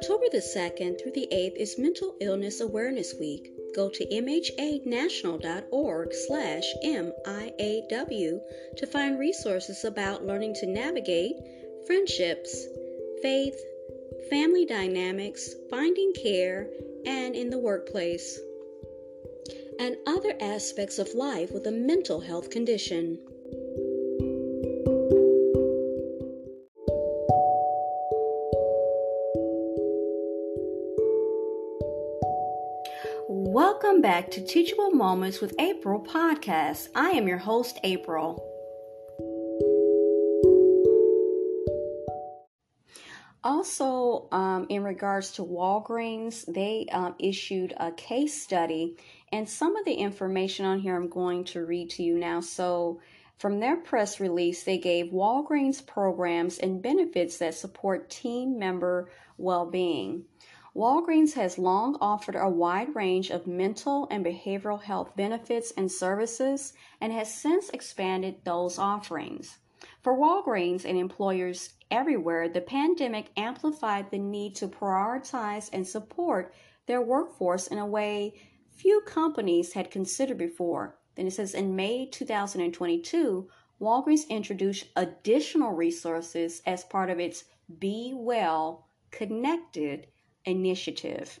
October the 2nd through the 8th is Mental Illness Awareness Week. Go to mhanational.org slash MIAW to find resources about learning to navigate friendships, faith, family dynamics, finding care, and in the workplace, and other aspects of life with a mental health condition. Welcome back to Teachable Moments with April podcast. I am your host, April. Also, um, in regards to Walgreens, they um, issued a case study, and some of the information on here I'm going to read to you now. So, from their press release, they gave Walgreens programs and benefits that support team member well being. Walgreens has long offered a wide range of mental and behavioral health benefits and services and has since expanded those offerings. For Walgreens and employers everywhere, the pandemic amplified the need to prioritize and support their workforce in a way few companies had considered before. Then it says in May 2022, Walgreens introduced additional resources as part of its Be Well Connected initiative.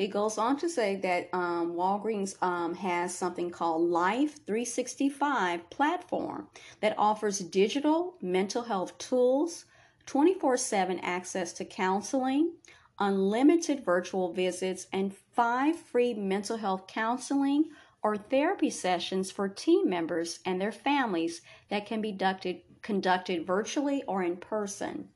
It goes on to say that um, Walgreens um, has something called Life 365 platform that offers digital mental health tools, 24 7 access to counseling, unlimited virtual visits, and five free mental health counseling or therapy sessions for team members and their families that can be conducted, conducted virtually or in person.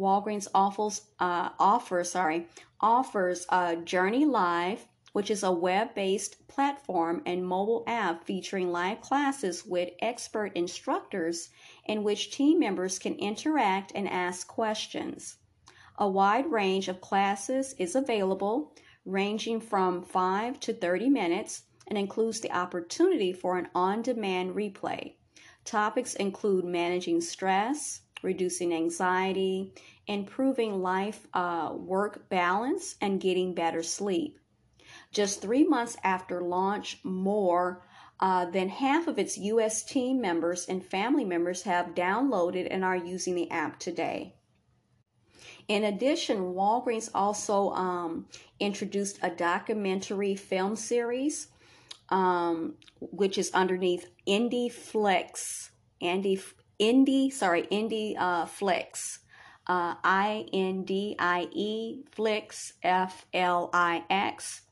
Walgreens offers, uh, sorry, offers uh, Journey Live, which is a web-based platform and mobile app featuring live classes with expert instructors in which team members can interact and ask questions. A wide range of classes is available, ranging from 5 to 30 minutes, and includes the opportunity for an on demand replay. Topics include managing stress, reducing anxiety, improving life uh, work balance, and getting better sleep. Just three months after launch, more uh, than half of its U.S. team members and family members have downloaded and are using the app today. In addition, Walgreens also um, introduced a documentary film series, um, which is underneath Indie Flex, Indie Indie, sorry, Indie uh, Flex, uh, I N D I E Flix F L I X.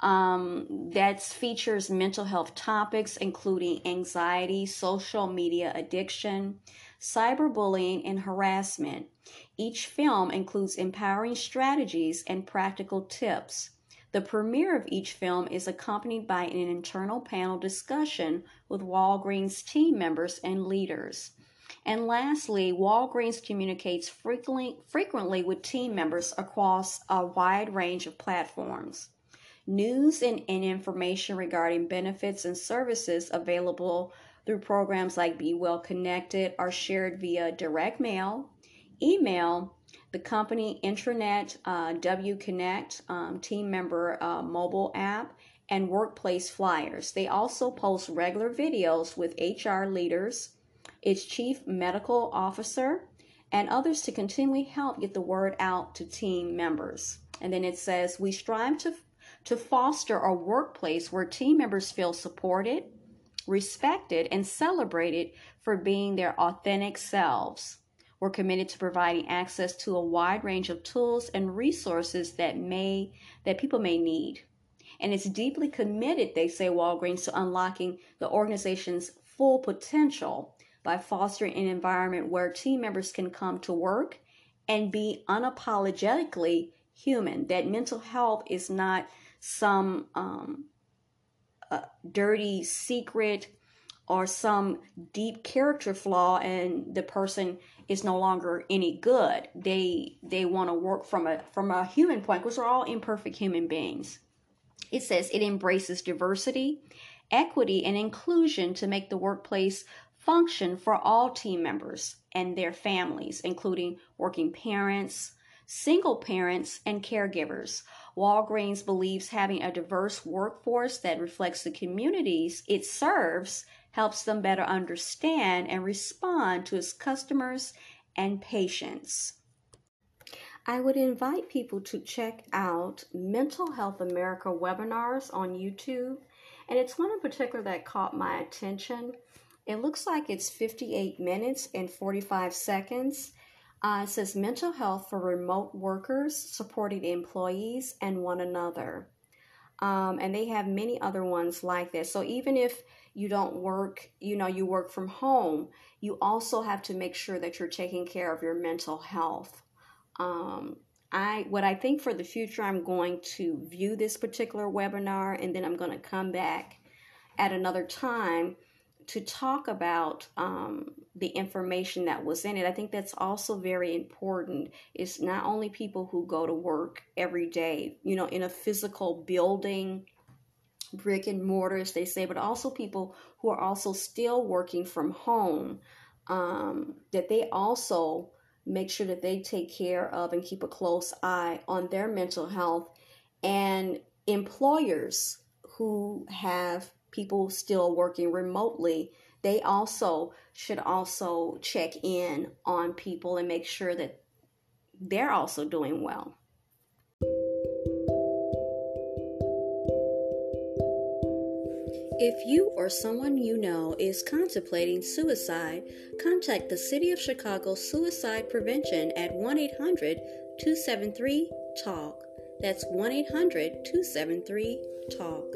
Um, that features mental health topics including anxiety, social media addiction, cyberbullying, and harassment. Each film includes empowering strategies and practical tips. The premiere of each film is accompanied by an internal panel discussion with Walgreens team members and leaders. And lastly, Walgreens communicates frequently, frequently with team members across a wide range of platforms. News and, and information regarding benefits and services available through programs like Be Well Connected are shared via direct mail, email, the company intranet, uh, W Connect, um, team member uh, mobile app, and workplace flyers. They also post regular videos with HR leaders, its chief medical officer, and others to continually help get the word out to team members. And then it says, we strive to, to foster a workplace where team members feel supported, respected, and celebrated for being their authentic selves. We're committed to providing access to a wide range of tools and resources that may that people may need. And it's deeply committed, they say Walgreens, to unlocking the organization's full potential by fostering an environment where team members can come to work and be unapologetically human. That mental health is not some um, uh, dirty secret or some deep character flaw and the person is no longer any good they they want to work from a from a human point because we're all imperfect human beings it says it embraces diversity equity and inclusion to make the workplace function for all team members and their families, including working parents, single parents, and caregivers. Walgreens believes having a diverse workforce that reflects the communities it serves helps them better understand and respond to its customers and patients. I would invite people to check out Mental Health America webinars on YouTube. And it's one in particular that caught my attention. It looks like it's 58 minutes and 45 seconds. Uh, it says mental health for remote workers, supporting employees and one another. Um, and they have many other ones like this. So even if you don't work, you know, you work from home, you also have to make sure that you're taking care of your mental health. Um, I what I think for the future, I'm going to view this particular webinar, and then I'm going to come back at another time to talk about um, the information that was in it. I think that's also very important. It's not only people who go to work every day, you know, in a physical building, brick and mortar, as they say, but also people who are also still working from home. Um, that they also make sure that they take care of and keep a close eye on their mental health and employers who have people still working remotely they also should also check in on people and make sure that they're also doing well If you or someone you know is contemplating suicide, contact the City of Chicago Suicide Prevention at 1 800 273 TALK. That's 1 800 273 TALK.